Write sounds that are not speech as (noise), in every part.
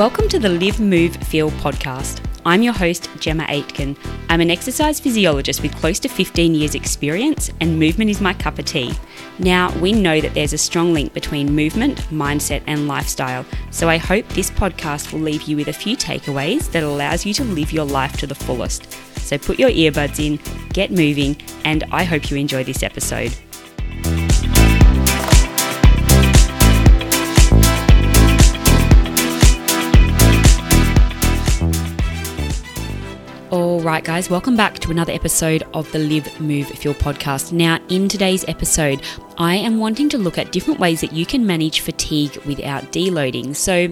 Welcome to the Live, Move, Feel podcast. I'm your host, Jemma Aitken. I'm an exercise physiologist with close to 15 years' experience, and movement is my cup of tea. Now, we know that there's a strong link between movement, mindset, and lifestyle, so I hope this podcast will leave you with a few takeaways that allows you to live your life to the fullest. So put your earbuds in, get moving, and I hope you enjoy this episode. All right, guys, welcome back to another episode of the Live, Move, Feel podcast. Now, in today's episode, I am wanting to look at different ways that you can manage fatigue without deloading. So,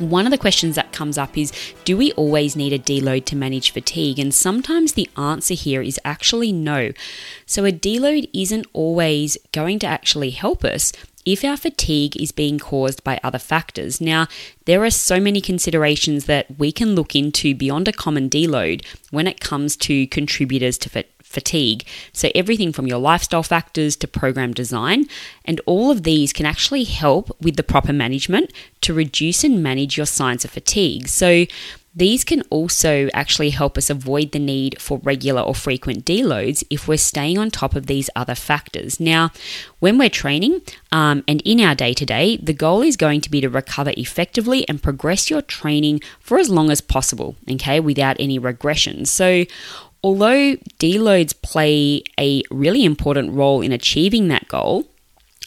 one of the questions that comes up is Do we always need a deload to manage fatigue? And sometimes the answer here is actually no. So, a deload isn't always going to actually help us if our fatigue is being caused by other factors. Now, there are so many considerations that we can look into beyond a common deload when it comes to contributors to fatigue. So, everything from your lifestyle factors to program design, and all of these can actually help with the proper management to reduce and manage your signs of fatigue. So, these can also actually help us avoid the need for regular or frequent deloads if we're staying on top of these other factors. Now, when we're training um, and in our day to day, the goal is going to be to recover effectively and progress your training for as long as possible, okay, without any regression. So, although deloads play a really important role in achieving that goal,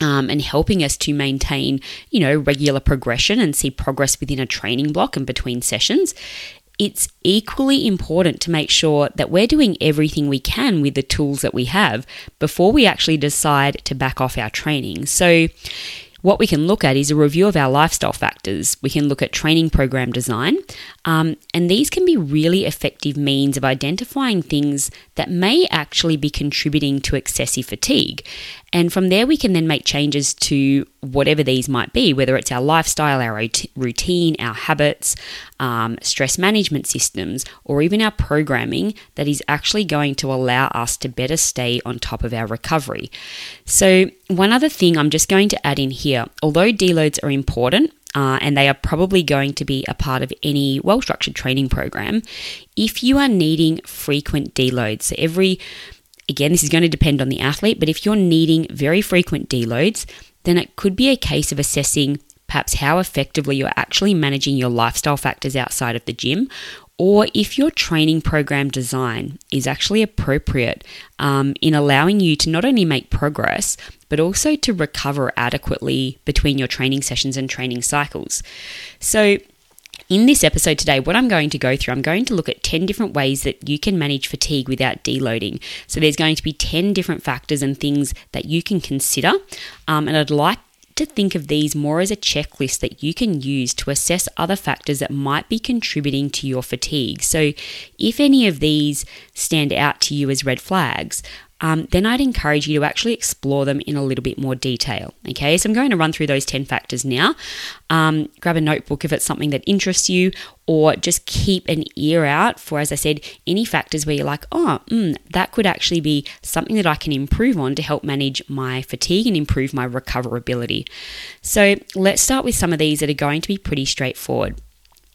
um, and helping us to maintain, you know, regular progression and see progress within a training block and between sessions. It's equally important to make sure that we're doing everything we can with the tools that we have before we actually decide to back off our training. So, what we can look at is a review of our lifestyle factors. We can look at training program design, um, and these can be really effective means of identifying things that may actually be contributing to excessive fatigue. And from there, we can then make changes to whatever these might be, whether it's our lifestyle, our routine, our habits, um, stress management systems, or even our programming that is actually going to allow us to better stay on top of our recovery. So, one other thing I'm just going to add in here although deloads are important, uh, and they are probably going to be a part of any well structured training program. If you are needing frequent deloads, so every Again, this is going to depend on the athlete, but if you're needing very frequent deloads, then it could be a case of assessing perhaps how effectively you're actually managing your lifestyle factors outside of the gym, or if your training program design is actually appropriate um, in allowing you to not only make progress, but also to recover adequately between your training sessions and training cycles. So, in this episode today, what I'm going to go through, I'm going to look at 10 different ways that you can manage fatigue without deloading. So there's going to be 10 different factors and things that you can consider. Um, and I'd like to think of these more as a checklist that you can use to assess other factors that might be contributing to your fatigue. So, if any of these stand out to you as red flags, um, then I'd encourage you to actually explore them in a little bit more detail. Okay, so I'm going to run through those 10 factors now. Um, grab a notebook if it's something that interests you, or just keep an ear out for, as I said, any factors where you're like, oh, mm, that could actually be something that I can improve on to help manage my fatigue and improve my recoverability. So let's start with some of these that are going to be pretty straightforward.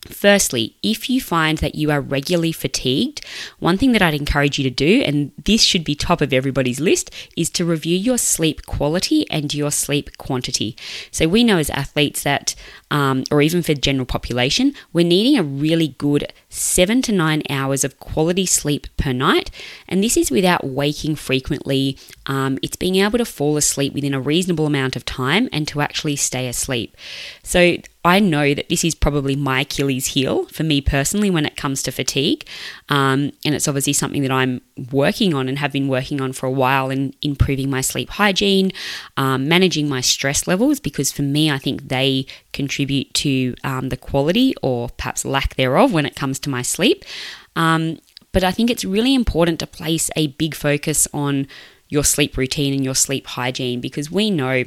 Firstly, if you find that you are regularly fatigued, one thing that I'd encourage you to do, and this should be top of everybody's list, is to review your sleep quality and your sleep quantity. So, we know as athletes that, um, or even for general population, we're needing a really good seven to nine hours of quality sleep per night. And this is without waking frequently. Um, it's being able to fall asleep within a reasonable amount of time and to actually stay asleep. So, I know that this is probably my Achilles heel for me personally when it comes to fatigue. Um, and it's obviously something that I'm working on and have been working on for a while in improving my sleep hygiene, um, managing my stress levels, because for me, I think they contribute to um, the quality or perhaps lack thereof when it comes to my sleep. Um, but I think it's really important to place a big focus on your sleep routine and your sleep hygiene because we know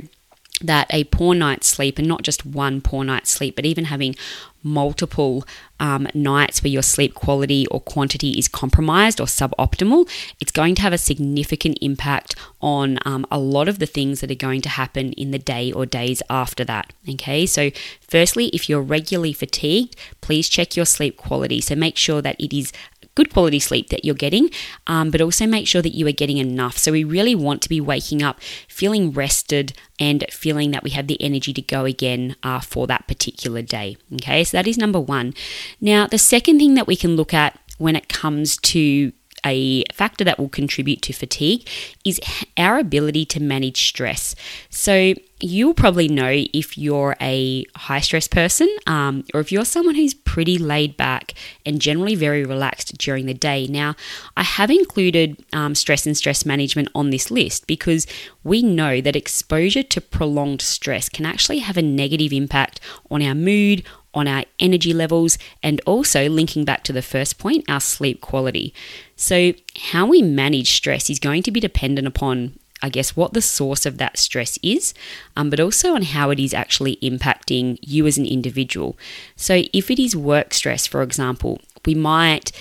that a poor night's sleep, and not just one poor night's sleep, but even having multiple um, nights where your sleep quality or quantity is compromised or suboptimal, it's going to have a significant impact on um, a lot of the things that are going to happen in the day or days after that. Okay, so firstly, if you're regularly fatigued, please check your sleep quality. So make sure that it is good quality sleep that you're getting, um, but also make sure that you are getting enough. So we really want to be waking up feeling rested and feeling that we have the energy to go again uh, for that particular day. Okay, so that is number one. Now, the second thing that we can look at when it comes to a factor that will contribute to fatigue is our ability to manage stress. So, you'll probably know if you're a high stress person um, or if you're someone who's pretty laid back and generally very relaxed during the day. Now, I have included um, stress and stress management on this list because we know that exposure to prolonged stress can actually have a negative impact on our mood, on our energy levels, and also linking back to the first point, our sleep quality. So, how we manage stress is going to be dependent upon, I guess, what the source of that stress is, um, but also on how it is actually impacting you as an individual. So, if it is work stress, for example, we might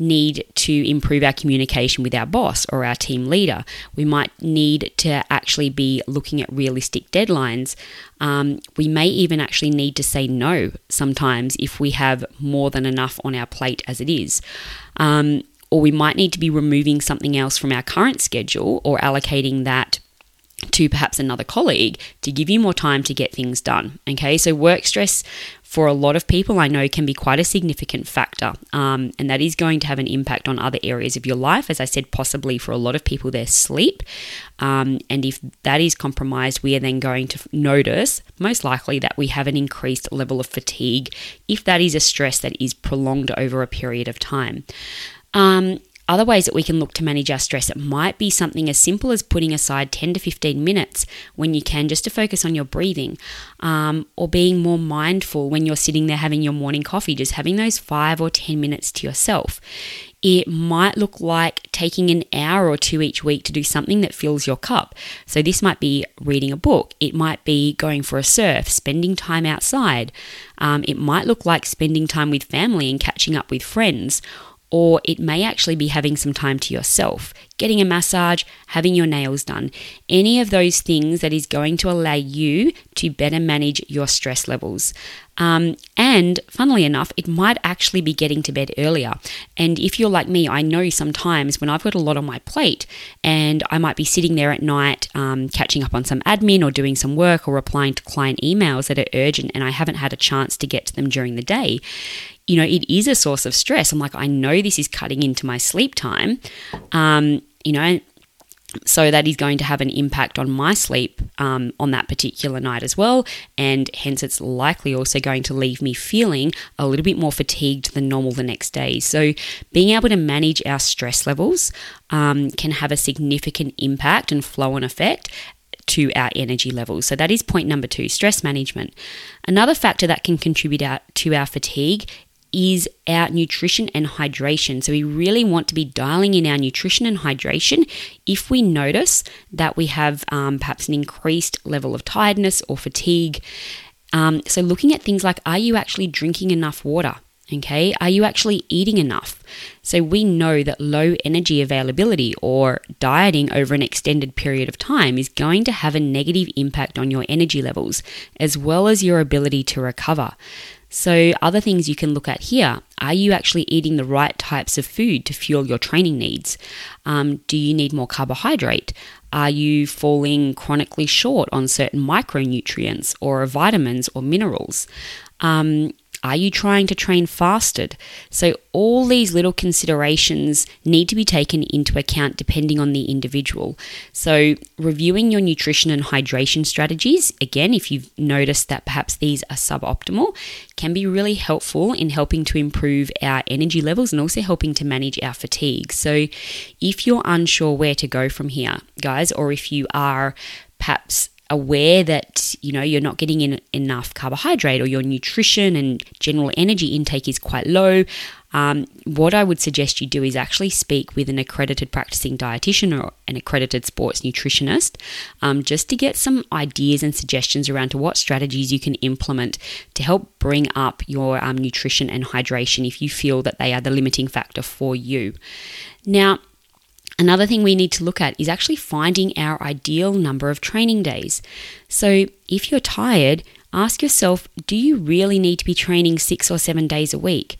need to improve our communication with our boss or our team leader. We might need to actually be looking at realistic deadlines. Um, we may even actually need to say no sometimes if we have more than enough on our plate as it is. Um, or we might need to be removing something else from our current schedule or allocating that to perhaps another colleague to give you more time to get things done. Okay, so work stress for a lot of people I know can be quite a significant factor, um, and that is going to have an impact on other areas of your life. As I said, possibly for a lot of people, their sleep. Um, and if that is compromised, we are then going to notice, most likely, that we have an increased level of fatigue if that is a stress that is prolonged over a period of time. Um, other ways that we can look to manage our stress, it might be something as simple as putting aside 10 to 15 minutes when you can just to focus on your breathing, um, or being more mindful when you're sitting there having your morning coffee, just having those five or 10 minutes to yourself. It might look like taking an hour or two each week to do something that fills your cup. So, this might be reading a book, it might be going for a surf, spending time outside, um, it might look like spending time with family and catching up with friends or it may actually be having some time to yourself, getting a massage, having your nails done, any of those things that is going to allow you to better manage your stress levels. Um, and funnily enough, it might actually be getting to bed earlier. And if you're like me, I know sometimes when I've got a lot on my plate and I might be sitting there at night um, catching up on some admin or doing some work or replying to client emails that are urgent and I haven't had a chance to get to them during the day, you know, it is a source of stress. I'm like, I know this is cutting into my sleep time, um, you know, so that is going to have an impact on my sleep um, on that particular night as well, and hence it's likely also going to leave me feeling a little bit more fatigued than normal the next day. So, being able to manage our stress levels um, can have a significant impact and flow on effect to our energy levels. So that is point number two stress management. Another factor that can contribute to our fatigue is our nutrition and hydration. So, we really want to be dialing in our nutrition and hydration if we notice that we have um, perhaps an increased level of tiredness or fatigue. Um, so, looking at things like are you actually drinking enough water? Okay, are you actually eating enough? So, we know that low energy availability or dieting over an extended period of time is going to have a negative impact on your energy levels as well as your ability to recover. So, other things you can look at here are you actually eating the right types of food to fuel your training needs? Um, do you need more carbohydrate? Are you falling chronically short on certain micronutrients or vitamins or minerals? Um, are you trying to train fasted? So, all these little considerations need to be taken into account depending on the individual. So, reviewing your nutrition and hydration strategies, again, if you've noticed that perhaps these are suboptimal, can be really helpful in helping to improve our energy levels and also helping to manage our fatigue. So, if you're unsure where to go from here, guys, or if you are perhaps aware that you know you're not getting in enough carbohydrate or your nutrition and general energy intake is quite low um, what I would suggest you do is actually speak with an accredited practicing dietitian or an accredited sports nutritionist um, just to get some ideas and suggestions around to what strategies you can implement to help bring up your um, nutrition and hydration if you feel that they are the limiting factor for you. Now, Another thing we need to look at is actually finding our ideal number of training days. So, if you're tired, ask yourself do you really need to be training six or seven days a week?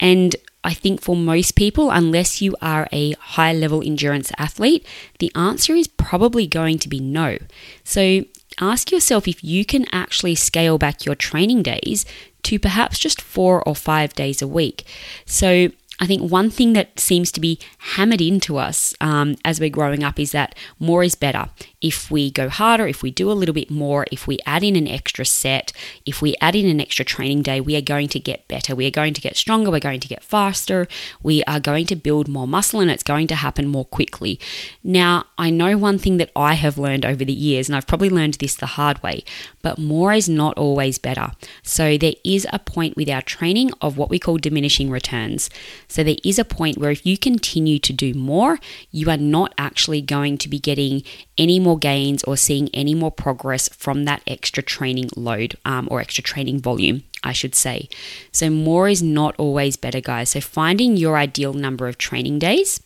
And I think for most people, unless you are a high level endurance athlete, the answer is probably going to be no. So, ask yourself if you can actually scale back your training days to perhaps just four or five days a week. So, I think one thing that seems to be hammered into us um, as we're growing up is that more is better. If we go harder, if we do a little bit more, if we add in an extra set, if we add in an extra training day, we are going to get better. We are going to get stronger. We're going to get faster. We are going to build more muscle and it's going to happen more quickly. Now, I know one thing that I have learned over the years, and I've probably learned this the hard way, but more is not always better. So there is a point with our training of what we call diminishing returns. So there is a point where if you continue to do more, you are not actually going to be getting any more gains or seeing any more progress from that extra training load um, or extra training volume. I should say. So, more is not always better, guys. So, finding your ideal number of training days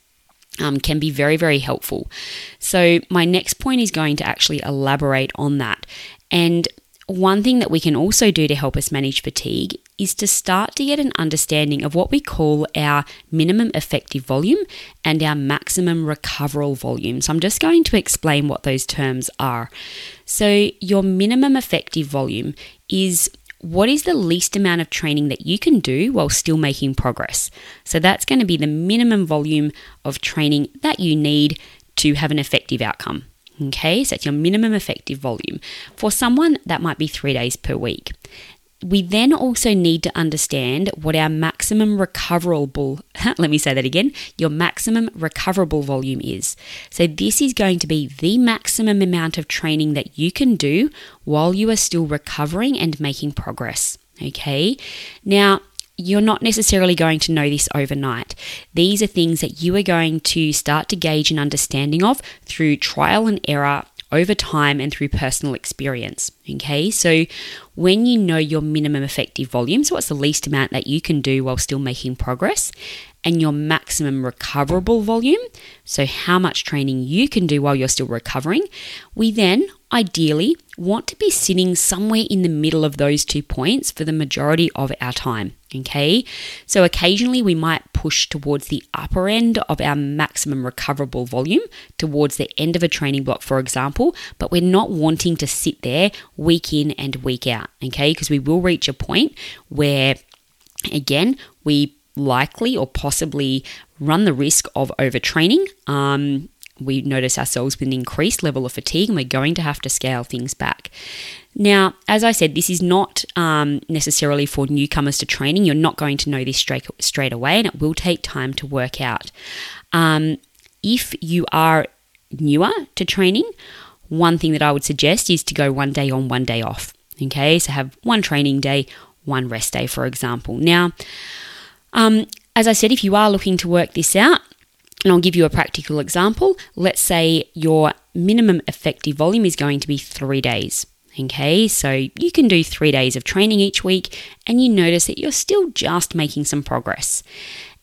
um, can be very, very helpful. So, my next point is going to actually elaborate on that. And one thing that we can also do to help us manage fatigue is to start to get an understanding of what we call our minimum effective volume and our maximum recoverable volume. So, I'm just going to explain what those terms are. So, your minimum effective volume is what is the least amount of training that you can do while still making progress? So, that's going to be the minimum volume of training that you need to have an effective outcome. Okay, so that's your minimum effective volume. For someone, that might be three days per week. We then also need to understand what our maximum recoverable, (laughs) let me say that again, your maximum recoverable volume is. So, this is going to be the maximum amount of training that you can do while you are still recovering and making progress. Okay, now you're not necessarily going to know this overnight. These are things that you are going to start to gauge an understanding of through trial and error over time and through personal experience. Okay, so when you know your minimum effective volume, so what's the least amount that you can do while still making progress, and your maximum recoverable volume, so how much training you can do while you're still recovering, we then ideally want to be sitting somewhere in the middle of those two points for the majority of our time. Okay, so occasionally we might push towards the upper end of our maximum recoverable volume, towards the end of a training block, for example, but we're not wanting to sit there week in and week out. Okay, because we will reach a point where, again, we likely or possibly run the risk of overtraining. Um, we notice ourselves with an increased level of fatigue and we're going to have to scale things back. Now, as I said, this is not um, necessarily for newcomers to training. You're not going to know this straight, straight away and it will take time to work out. Um, if you are newer to training, one thing that I would suggest is to go one day on, one day off. Okay, so have one training day, one rest day, for example. Now, um, as I said, if you are looking to work this out, and I'll give you a practical example. Let's say your minimum effective volume is going to be three days. Okay, so you can do three days of training each week, and you notice that you're still just making some progress.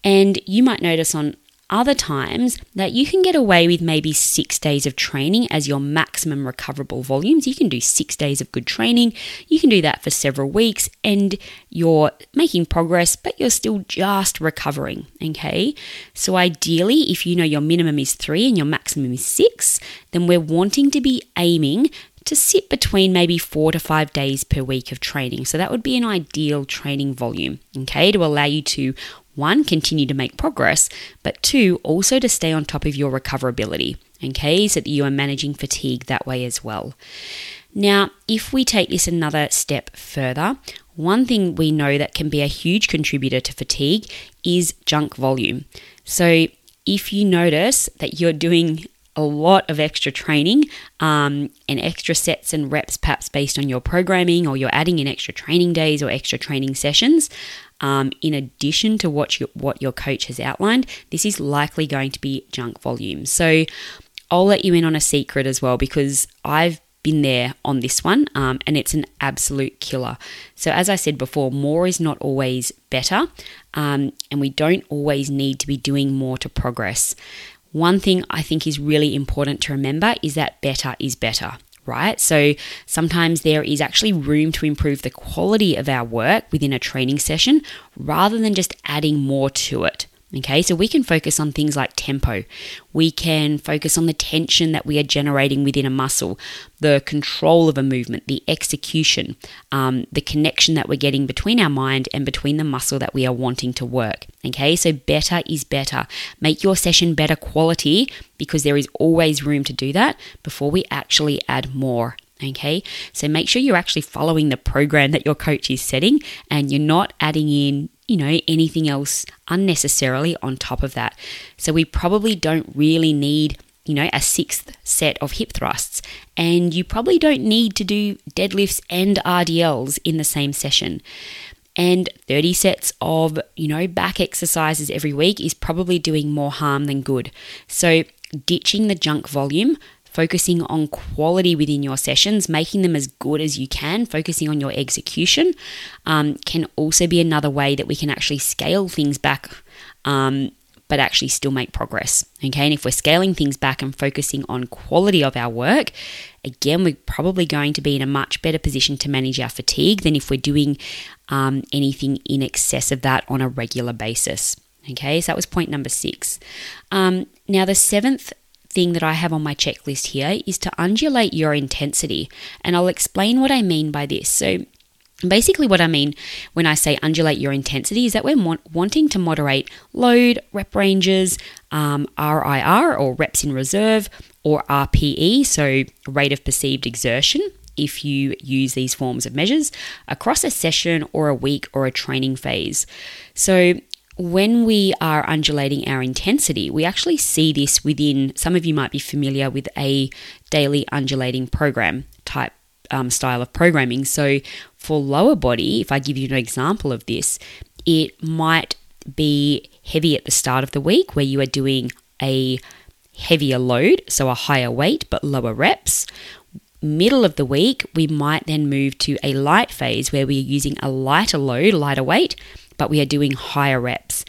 And you might notice on other times that you can get away with maybe six days of training as your maximum recoverable volumes. You can do six days of good training. You can do that for several weeks and you're making progress, but you're still just recovering. Okay. So, ideally, if you know your minimum is three and your maximum is six, then we're wanting to be aiming to sit between maybe four to five days per week of training. So that would be an ideal training volume, okay, to allow you to one, continue to make progress, but two, also to stay on top of your recoverability, okay, so that you are managing fatigue that way as well. Now, if we take this another step further, one thing we know that can be a huge contributor to fatigue is junk volume. So, if you notice that you're doing a lot of extra training um, and extra sets and reps, perhaps based on your programming, or you're adding in extra training days or extra training sessions, um, in addition to what your, what your coach has outlined, this is likely going to be junk volume. So I'll let you in on a secret as well because I've been there on this one, um, and it's an absolute killer. So, as I said before, more is not always better, um, and we don't always need to be doing more to progress. One thing I think is really important to remember is that better is better right? So sometimes there is actually room to improve the quality of our work within a training session rather than just adding more to it. Okay, so we can focus on things like tempo. We can focus on the tension that we are generating within a muscle, the control of a movement, the execution, um, the connection that we're getting between our mind and between the muscle that we are wanting to work. Okay, so better is better. Make your session better quality because there is always room to do that before we actually add more. Okay, so make sure you're actually following the program that your coach is setting and you're not adding in you know, anything else unnecessarily on top of that. So we probably don't really need, you know, a sixth set of hip thrusts. And you probably don't need to do deadlifts and RDLs in the same session. And 30 sets of, you know, back exercises every week is probably doing more harm than good. So ditching the junk volume focusing on quality within your sessions, making them as good as you can, focusing on your execution, um, can also be another way that we can actually scale things back. Um, but actually still make progress. Okay, and if we're scaling things back and focusing on quality of our work, again, we're probably going to be in a much better position to manage our fatigue than if we're doing um, anything in excess of that on a regular basis. Okay, so that was point number six. Um, now, the seventh thing that I have on my checklist here is to undulate your intensity. And I'll explain what I mean by this. So, Basically, what I mean when I say undulate your intensity is that we're wanting to moderate load, rep ranges, um, RIR or reps in reserve, or RPE, so rate of perceived exertion, if you use these forms of measures across a session or a week or a training phase. So, when we are undulating our intensity, we actually see this within, some of you might be familiar with a daily undulating program type um, style of programming. So, for lower body, if I give you an example of this, it might be heavy at the start of the week where you are doing a heavier load, so a higher weight but lower reps. Middle of the week, we might then move to a light phase where we are using a lighter load, lighter weight, but we are doing higher reps.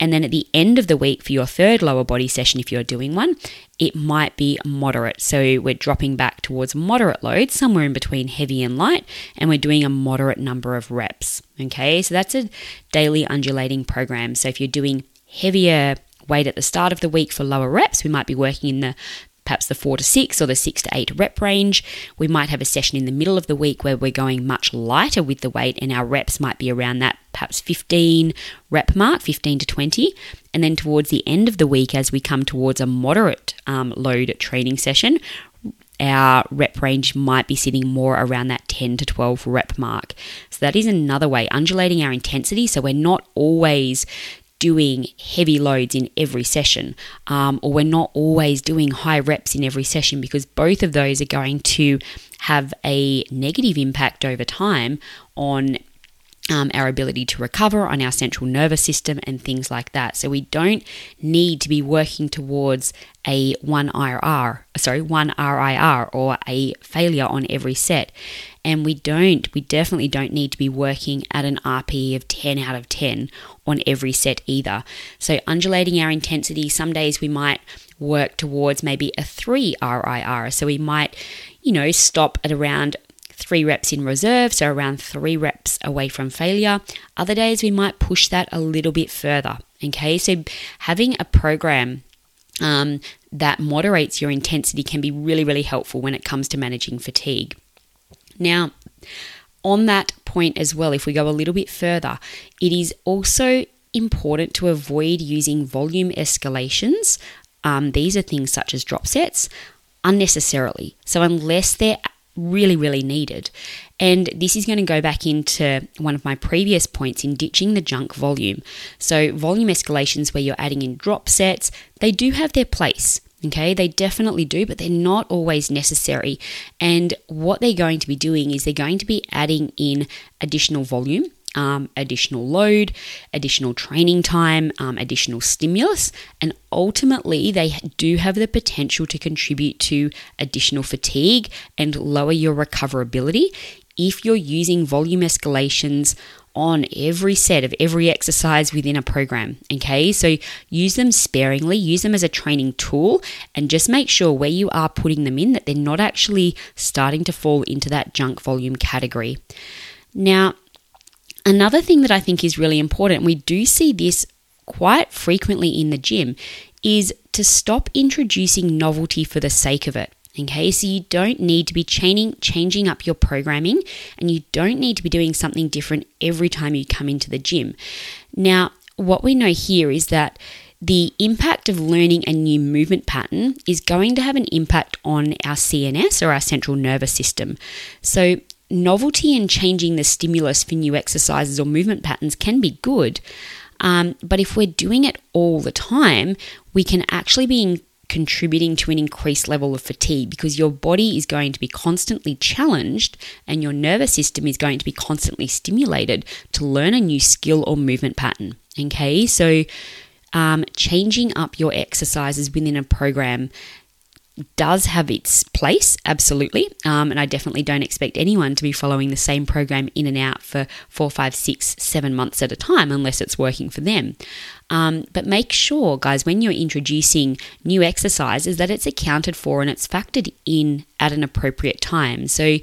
And then at the end of the week for your third lower body session, if you're doing one, it might be moderate. So we're dropping back towards moderate load, somewhere in between heavy and light, and we're doing a moderate number of reps. Okay, so that's a daily undulating program. So if you're doing heavier weight at the start of the week for lower reps, we might be working in the perhaps the four to six or the six to eight rep range. We might have a session in the middle of the week where we're going much lighter with the weight, and our reps might be around that perhaps 15 rep mark, 15 to 20. And then towards the end of the week, as we come towards a moderate um, load training session, our rep range might be sitting more around that 10 to 12 rep mark. So that is another way, undulating our intensity. So we're not always doing heavy loads in every session, um, or we're not always doing high reps in every session because both of those are going to have a negative impact over time on um, our ability to recover, on our central nervous system, and things like that. So we don't need to be working towards a one IR, sorry, one RIR or a failure on every set. And we don't, we definitely don't need to be working at an RP of 10 out of 10 on every set either. So, undulating our intensity, some days we might work towards maybe a 3 RIR. So, we might, you know, stop at around three reps in reserve, so around three reps away from failure. Other days we might push that a little bit further. Okay, so having a program um, that moderates your intensity can be really, really helpful when it comes to managing fatigue. Now, on that point as well, if we go a little bit further, it is also important to avoid using volume escalations. Um, these are things such as drop sets unnecessarily. So, unless they're really, really needed. And this is going to go back into one of my previous points in ditching the junk volume. So, volume escalations where you're adding in drop sets, they do have their place. Okay, they definitely do, but they're not always necessary. And what they're going to be doing is they're going to be adding in additional volume um, additional load, additional training time, um, additional stimulus, and ultimately they do have the potential to contribute to additional fatigue and lower your recoverability if you're using volume escalations on every set of every exercise within a program. Okay, so use them sparingly, use them as a training tool, and just make sure where you are putting them in that they're not actually starting to fall into that junk volume category. Now, another thing that I think is really important, we do see this quite frequently in the gym, is to stop introducing novelty for the sake of it. Okay, so you don't need to be changing changing up your programming and you don't need to be doing something different every time you come into the gym. Now, what we know here is that the impact of learning a new movement pattern is going to have an impact on our CNS or our central nervous system. So, novelty and changing the stimulus for new exercises or movement patterns can be good. Um, but if we're doing it all the time, we can actually be contributing to an increased level of fatigue because your body is going to be constantly challenged and your nervous system is going to be constantly stimulated to learn a new skill or movement pattern. Okay, so um, changing up your exercises within a program does have its place, absolutely. Um, and I definitely don't expect anyone to be following the same program in and out for four, five, six, seven months at a time unless it's working for them. Um, but make sure, guys, when you're introducing new exercises, that it's accounted for and it's factored in at an appropriate time. So,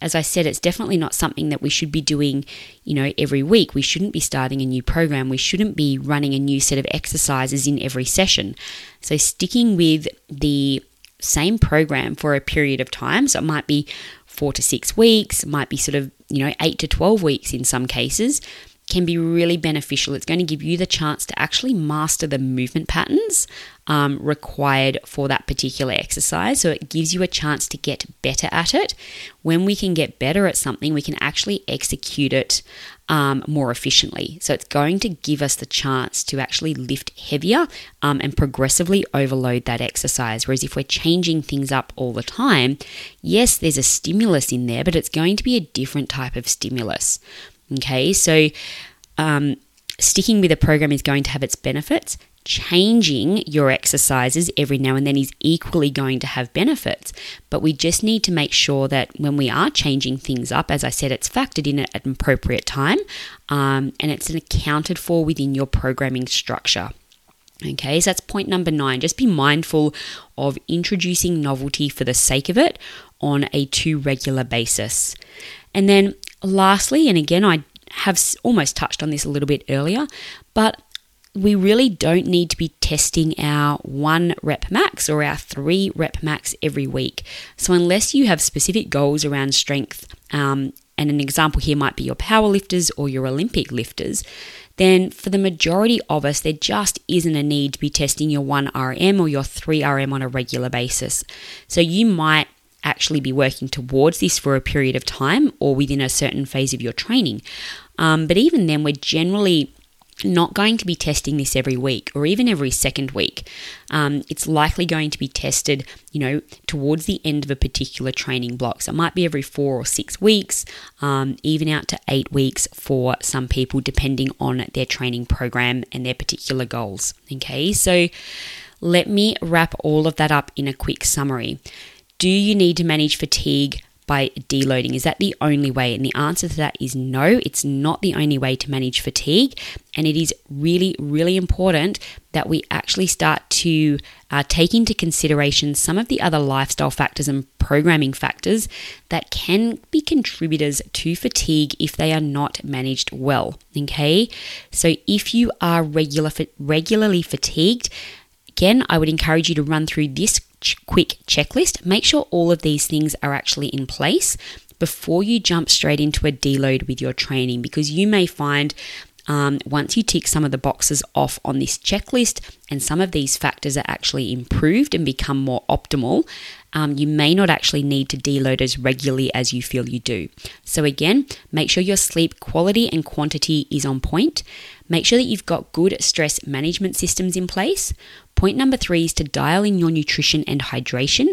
as I said, it's definitely not something that we should be doing, you know, every week. We shouldn't be starting a new program. We shouldn't be running a new set of exercises in every session. So, sticking with the same program for a period of time. So it might be four to six weeks, might be sort of, you know, eight to 12 weeks in some cases, can be really beneficial. It's going to give you the chance to actually master the movement patterns um, required for that particular exercise. So it gives you a chance to get better at it. When we can get better at something, we can actually execute it um, more efficiently. So it's going to give us the chance to actually lift heavier um, and progressively overload that exercise. Whereas if we're changing things up all the time, yes, there's a stimulus in there, but it's going to be a different type of stimulus. Okay, so um, sticking with a program is going to have its benefits changing your exercises every now and then is equally going to have benefits. But we just need to make sure that when we are changing things up, as I said, it's factored in at an appropriate time um, and it's accounted for within your programming structure. Okay, so that's point number nine. Just be mindful of introducing novelty for the sake of it on a too regular basis. And then, lastly, and again, I have almost touched on this a little bit earlier, but we really don't need to be testing our one rep max or our three rep max every week. So, unless you have specific goals around strength, um, and an example here might be your power lifters or your Olympic lifters, then for the majority of us, there just isn't a need to be testing your 1RM or your 3RM on a regular basis. So, you might actually be working towards this for a period of time or within a certain phase of your training. Um, but even then, we're generally not going to be testing this every week or even every second week. Um, it's likely going to be tested, you know, towards the end of a particular training block. So it might be every four or six weeks, um, even out to eight weeks for some people, depending on their training program and their particular goals. Okay, so let me wrap all of that up in a quick summary. Do you need to manage fatigue? by deloading? Is that the only way? And the answer to that is no, it's not the only way to manage fatigue. And it is really, really important that we actually start to uh, take into consideration some of the other lifestyle factors and programming factors that can be contributors to fatigue if they are not managed well. Okay, so if you are regular, regularly fatigued, again, I would encourage you to run through this quick checklist. Make sure all of these things are actually in place before you jump straight into a deload with your training because you may find um, once you tick some of the boxes off on this checklist and some of these factors are actually improved and become more optimal, um, you may not actually need to deload as regularly as you feel you do. So, again, make sure your sleep quality and quantity is on point. Make sure that you've got good stress management systems in place. Point number three is to dial in your nutrition and hydration.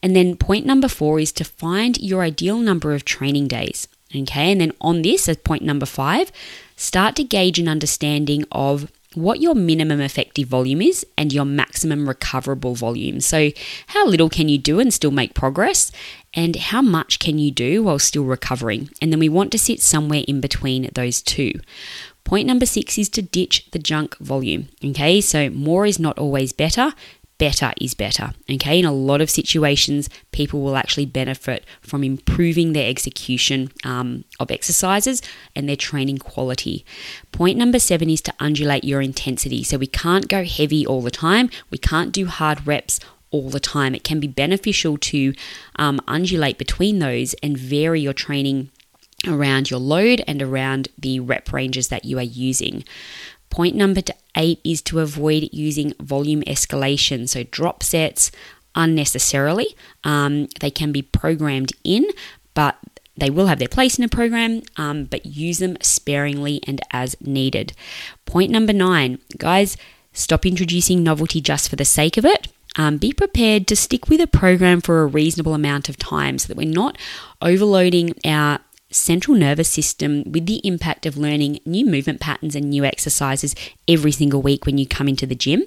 And then point number four is to find your ideal number of training days. Okay, and then on this, as point number five, start to gauge an understanding of what your minimum effective volume is and your maximum recoverable volume. So, how little can you do and still make progress, and how much can you do while still recovering? And then we want to sit somewhere in between those two. Point number six is to ditch the junk volume. Okay, so more is not always better better is better. Okay, in a lot of situations, people will actually benefit from improving their execution um, of exercises and their training quality. Point number seven is to undulate your intensity. So we can't go heavy all the time, we can't do hard reps all the time. It can be beneficial to um, undulate between those and vary your training around your load and around the rep ranges that you are using. Point number eight is to avoid using volume escalation, so drop sets unnecessarily. Um, they can be programmed in, but they will have their place in a program, um, but use them sparingly and as needed. Point number nine, guys, stop introducing novelty just for the sake of it. Um, be prepared to stick with a program for a reasonable amount of time so that we're not overloading our central nervous system with the impact of learning new movement patterns and new exercises every single week when you come into the gym.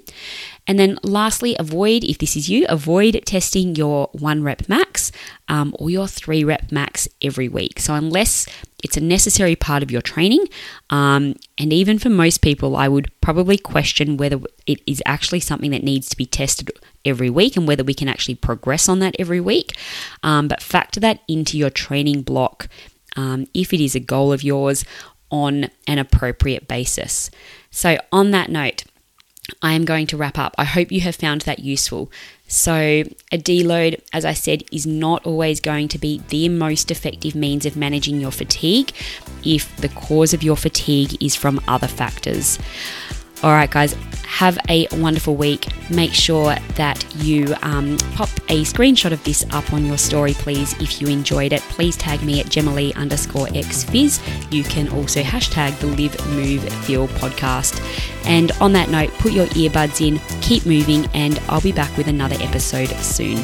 And then lastly, avoid, if this is you, avoid testing your one rep max um, or your three rep max every week. So, unless it's a necessary part of your training, um, and even for most people, I would probably question whether it is actually something that needs to be tested every week and whether we can actually progress on that every week. Um, but factor that into your training block um, if it is a goal of yours on an appropriate basis. So, on that note, I am going to wrap up. I hope you have found that useful. So, a deload, as I said, is not always going to be the most effective means of managing your fatigue if the cause of your fatigue is from other factors. All right, guys, have a wonderful week. Make sure that you um, pop a screenshot of this up on your story, please, if you enjoyed it. Please tag me at Jemmalee underscore exphys. You can also hashtag the Live Move Feel podcast. And on that note, put your earbuds in, keep moving, and I'll be back with another episode soon.